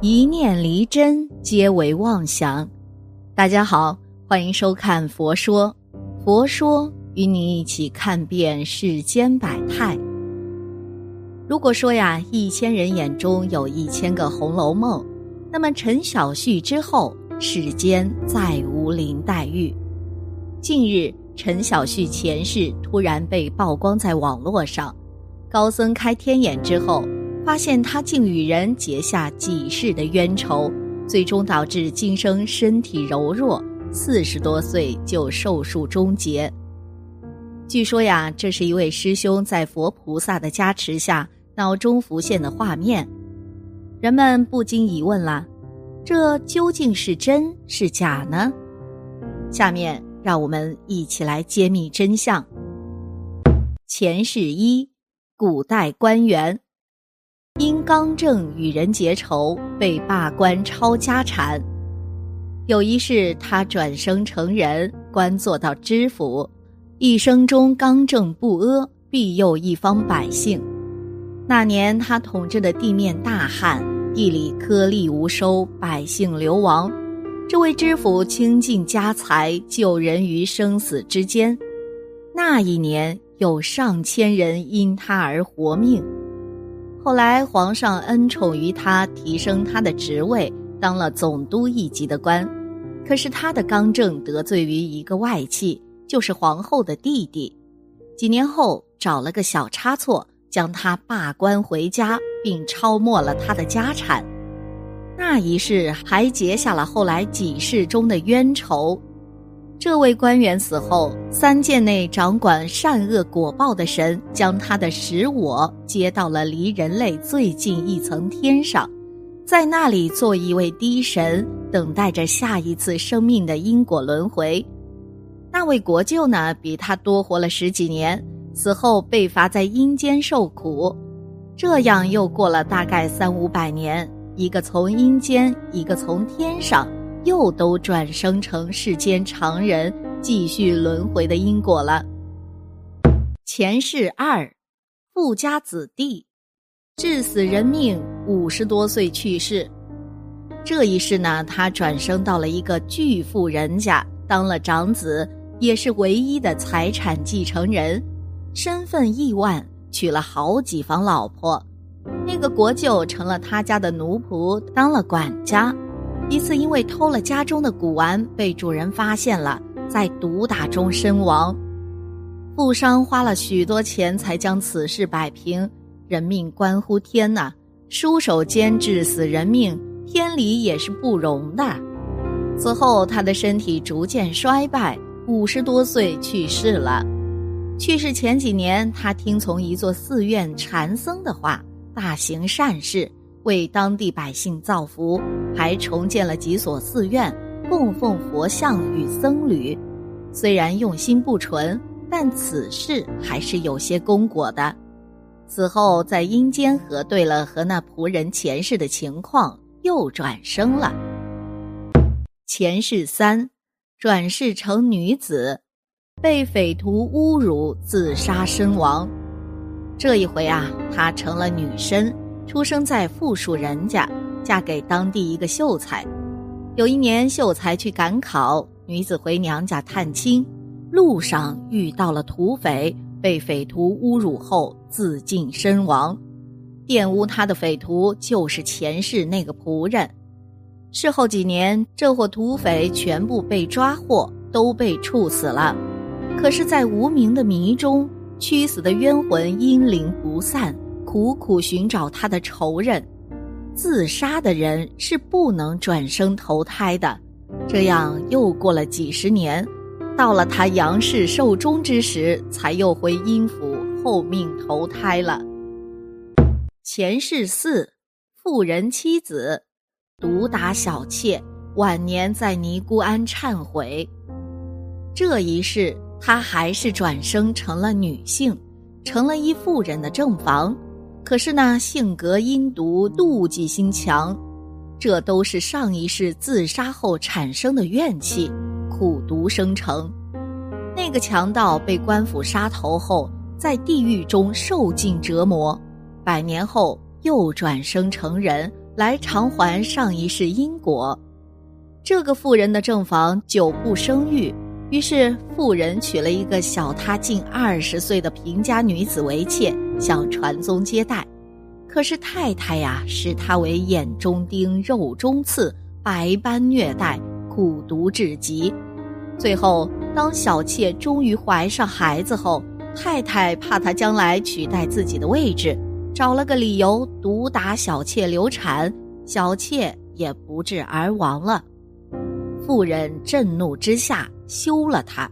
一念离真，皆为妄想。大家好，欢迎收看《佛说》，佛说与你一起看遍世间百态。如果说呀，一千人眼中有一千个《红楼梦》，那么陈小旭之后，世间再无林黛玉。近日，陈小旭前世突然被曝光在网络上，高僧开天眼之后。发现他竟与人结下几世的冤仇，最终导致今生身体柔弱，四十多岁就寿数终结。据说呀，这是一位师兄在佛菩萨的加持下脑中浮现的画面。人们不禁疑问了：这究竟是真是假呢？下面让我们一起来揭秘真相。前世一，古代官员。因刚正与人结仇，被罢官抄家产。有一世，他转生成人，官做到知府，一生中刚正不阿，庇佑一方百姓。那年，他统治的地面大旱，地里颗粒无收，百姓流亡。这位知府倾尽家财，救人于生死之间。那一年，有上千人因他而活命。后来，皇上恩宠于他，提升他的职位，当了总督一级的官。可是他的刚正得罪于一个外戚，就是皇后的弟弟。几年后，找了个小差错，将他罢官回家，并抄没了他的家产。那一世还结下了后来几世中的冤仇。这位官员死后，三界内掌管善恶果报的神将他的实我接到了离人类最近一层天上，在那里做一位低神，等待着下一次生命的因果轮回。那位国舅呢，比他多活了十几年，死后被罚在阴间受苦。这样又过了大概三五百年，一个从阴间，一个从天上。又都转生成世间常人，继续轮回的因果了。前世二，富家子弟，致死人命，五十多岁去世。这一世呢，他转生到了一个巨富人家，当了长子，也是唯一的财产继承人，身份亿万，娶了好几房老婆。那个国舅成了他家的奴仆，当了管家。一次，因为偷了家中的古玩，被主人发现了，在毒打中身亡。富商花了许多钱才将此事摆平。人命关乎天呐，书手监致死人命，天理也是不容的。此后，他的身体逐渐衰败，五十多岁去世了。去世前几年，他听从一座寺院禅僧的话，大行善事。为当地百姓造福，还重建了几所寺院，供奉佛像与僧侣。虽然用心不纯，但此事还是有些功果的。此后在阴间核对了和那仆人前世的情况，又转生了。前世三，转世成女子，被匪徒侮辱，自杀身亡。这一回啊，她成了女身。出生在富庶人家，嫁给当地一个秀才。有一年，秀才去赶考，女子回娘家探亲，路上遇到了土匪，被匪徒侮辱后自尽身亡。玷污他的匪徒就是前世那个仆人。事后几年，这伙土匪全部被抓获，都被处死了。可是，在无名的迷中，屈死的冤魂阴灵不散。苦苦寻找他的仇人，自杀的人是不能转生投胎的。这样又过了几十年，到了他阳世寿终之时，才又回阴府后命投胎了。前世四，妇人妻子，毒打小妾，晚年在尼姑庵忏悔。这一世，他还是转生成了女性，成了一妇人的正房。可是呢，性格阴毒，妒忌心强，这都是上一世自杀后产生的怨气，苦毒生成。那个强盗被官府杀头后，在地狱中受尽折磨，百年后又转生成人，来偿还上一世因果。这个妇人的正房久不生育，于是妇人娶了一个小她近二十岁的贫家女子为妾，想传宗接代。可是太太呀，视她为眼中钉、肉中刺，百般虐待，苦毒至极。最后，当小妾终于怀上孩子后，太太怕她将来取代自己的位置，找了个理由毒打小妾流产，小妾也不治而亡了。妇人震怒之下休了他，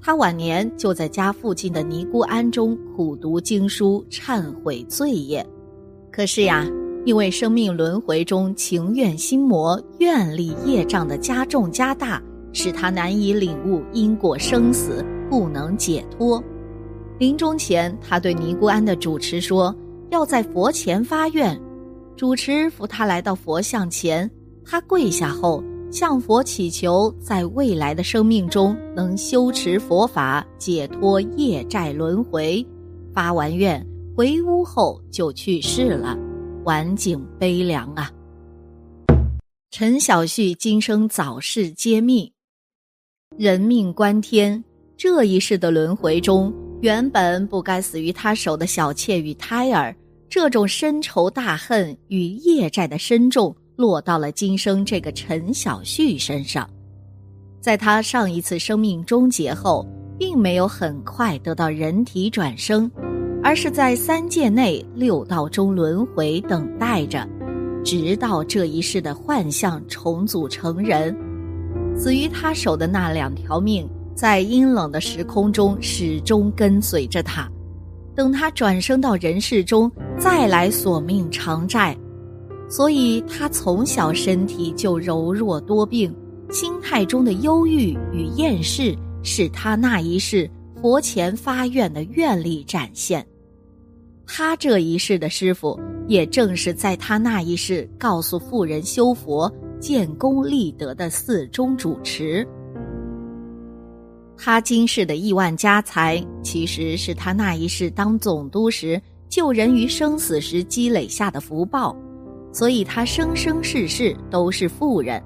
他晚年就在家附近的尼姑庵中苦读经书，忏悔罪业。可是呀，因为生命轮回中情愿心魔、愿力业障的加重加大，使他难以领悟因果生死，不能解脱。临终前，他对尼姑庵的主持说：“要在佛前发愿。”主持扶他来到佛像前，他跪下后向佛祈求，在未来的生命中能修持佛法，解脱业债轮回。发完愿。回屋后就去世了，晚景悲凉啊！陈小旭今生早逝揭秘，人命关天，这一世的轮回中，原本不该死于他手的小妾与胎儿，这种深仇大恨与业债的深重，落到了今生这个陈小旭身上。在他上一次生命终结后，并没有很快得到人体转生。而是在三界内六道中轮回等待着，直到这一世的幻象重组成人。死于他手的那两条命，在阴冷的时空中始终跟随着他，等他转生到人世中再来索命偿债。所以他从小身体就柔弱多病，心态中的忧郁与厌世，是他那一世佛前发愿的愿力展现。他这一世的师傅，也正是在他那一世告诉富人修佛、建功立德的寺中主持。他今世的亿万家财，其实是他那一世当总督时救人于生死时积累下的福报，所以他生生世世都是富人。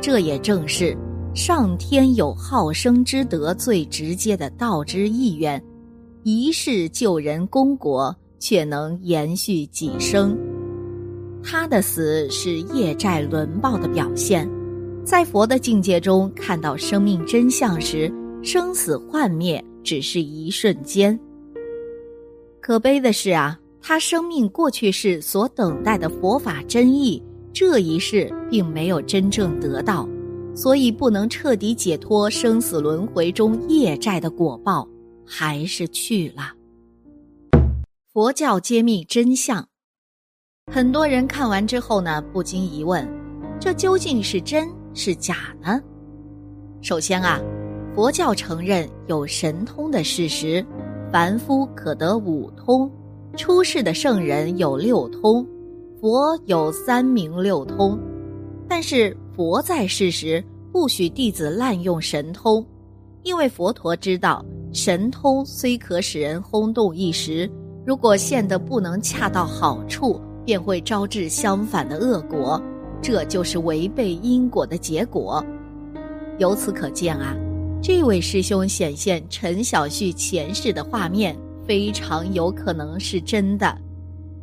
这也正是上天有好生之德最直接的道之意愿，一世救人功国。却能延续几生，他的死是业债轮报的表现。在佛的境界中看到生命真相时，生死幻灭只是一瞬间。可悲的是啊，他生命过去世所等待的佛法真意，这一世并没有真正得到，所以不能彻底解脱生死轮回中业债的果报，还是去了。佛教揭秘真相，很多人看完之后呢，不禁疑问：这究竟是真是假呢？首先啊，佛教承认有神通的事实，凡夫可得五通，出世的圣人有六通，佛有三明六通。但是佛在世时不许弟子滥用神通，因为佛陀知道神通虽可使人轰动一时。如果现得不能恰到好处，便会招致相反的恶果，这就是违背因果的结果。由此可见啊，这位师兄显现陈小旭前世的画面，非常有可能是真的。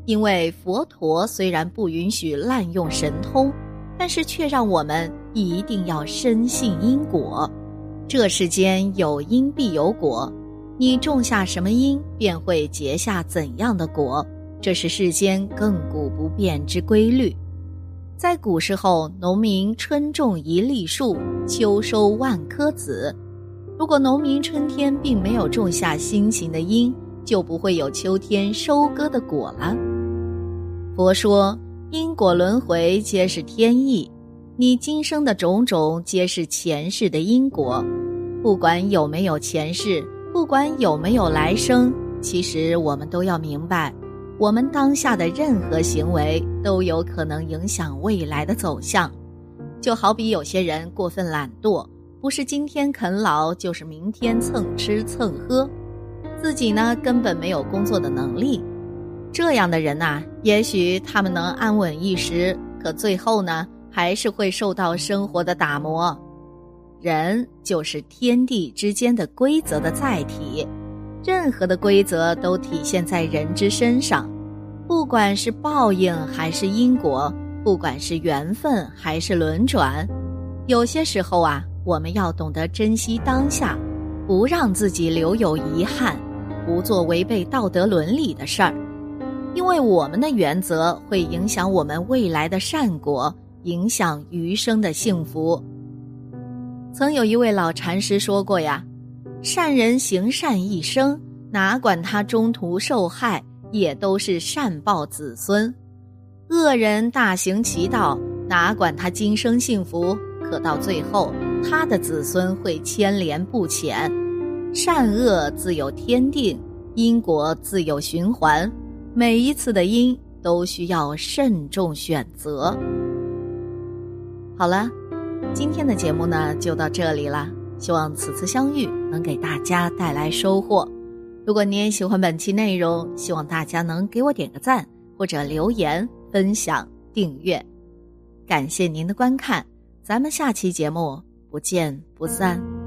因为佛陀虽然不允许滥用神通，但是却让我们一定要深信因果。这世间有因必有果。你种下什么因，便会结下怎样的果，这是世间亘古不变之规律。在古时候，农民春种一粒树，秋收万颗子。如果农民春天并没有种下辛勤的因，就不会有秋天收割的果了。佛说，因果轮回皆是天意，你今生的种种皆是前世的因果，不管有没有前世。不管有没有来生，其实我们都要明白，我们当下的任何行为都有可能影响未来的走向。就好比有些人过分懒惰，不是今天啃老，就是明天蹭吃蹭喝，自己呢根本没有工作的能力。这样的人呐，也许他们能安稳一时，可最后呢，还是会受到生活的打磨。人就是天地之间的规则的载体，任何的规则都体现在人之身上，不管是报应还是因果，不管是缘分还是轮转，有些时候啊，我们要懂得珍惜当下，不让自己留有遗憾，不做违背道德伦理的事儿，因为我们的原则会影响我们未来的善果，影响余生的幸福。曾有一位老禅师说过呀：“善人行善一生，哪管他中途受害，也都是善报子孙；恶人大行其道，哪管他今生幸福，可到最后他的子孙会牵连不浅。善恶自有天定，因果自有循环，每一次的因都需要慎重选择。”好了。今天的节目呢，就到这里了。希望此次相遇能给大家带来收获。如果你也喜欢本期内容，希望大家能给我点个赞，或者留言、分享、订阅。感谢您的观看，咱们下期节目不见不散。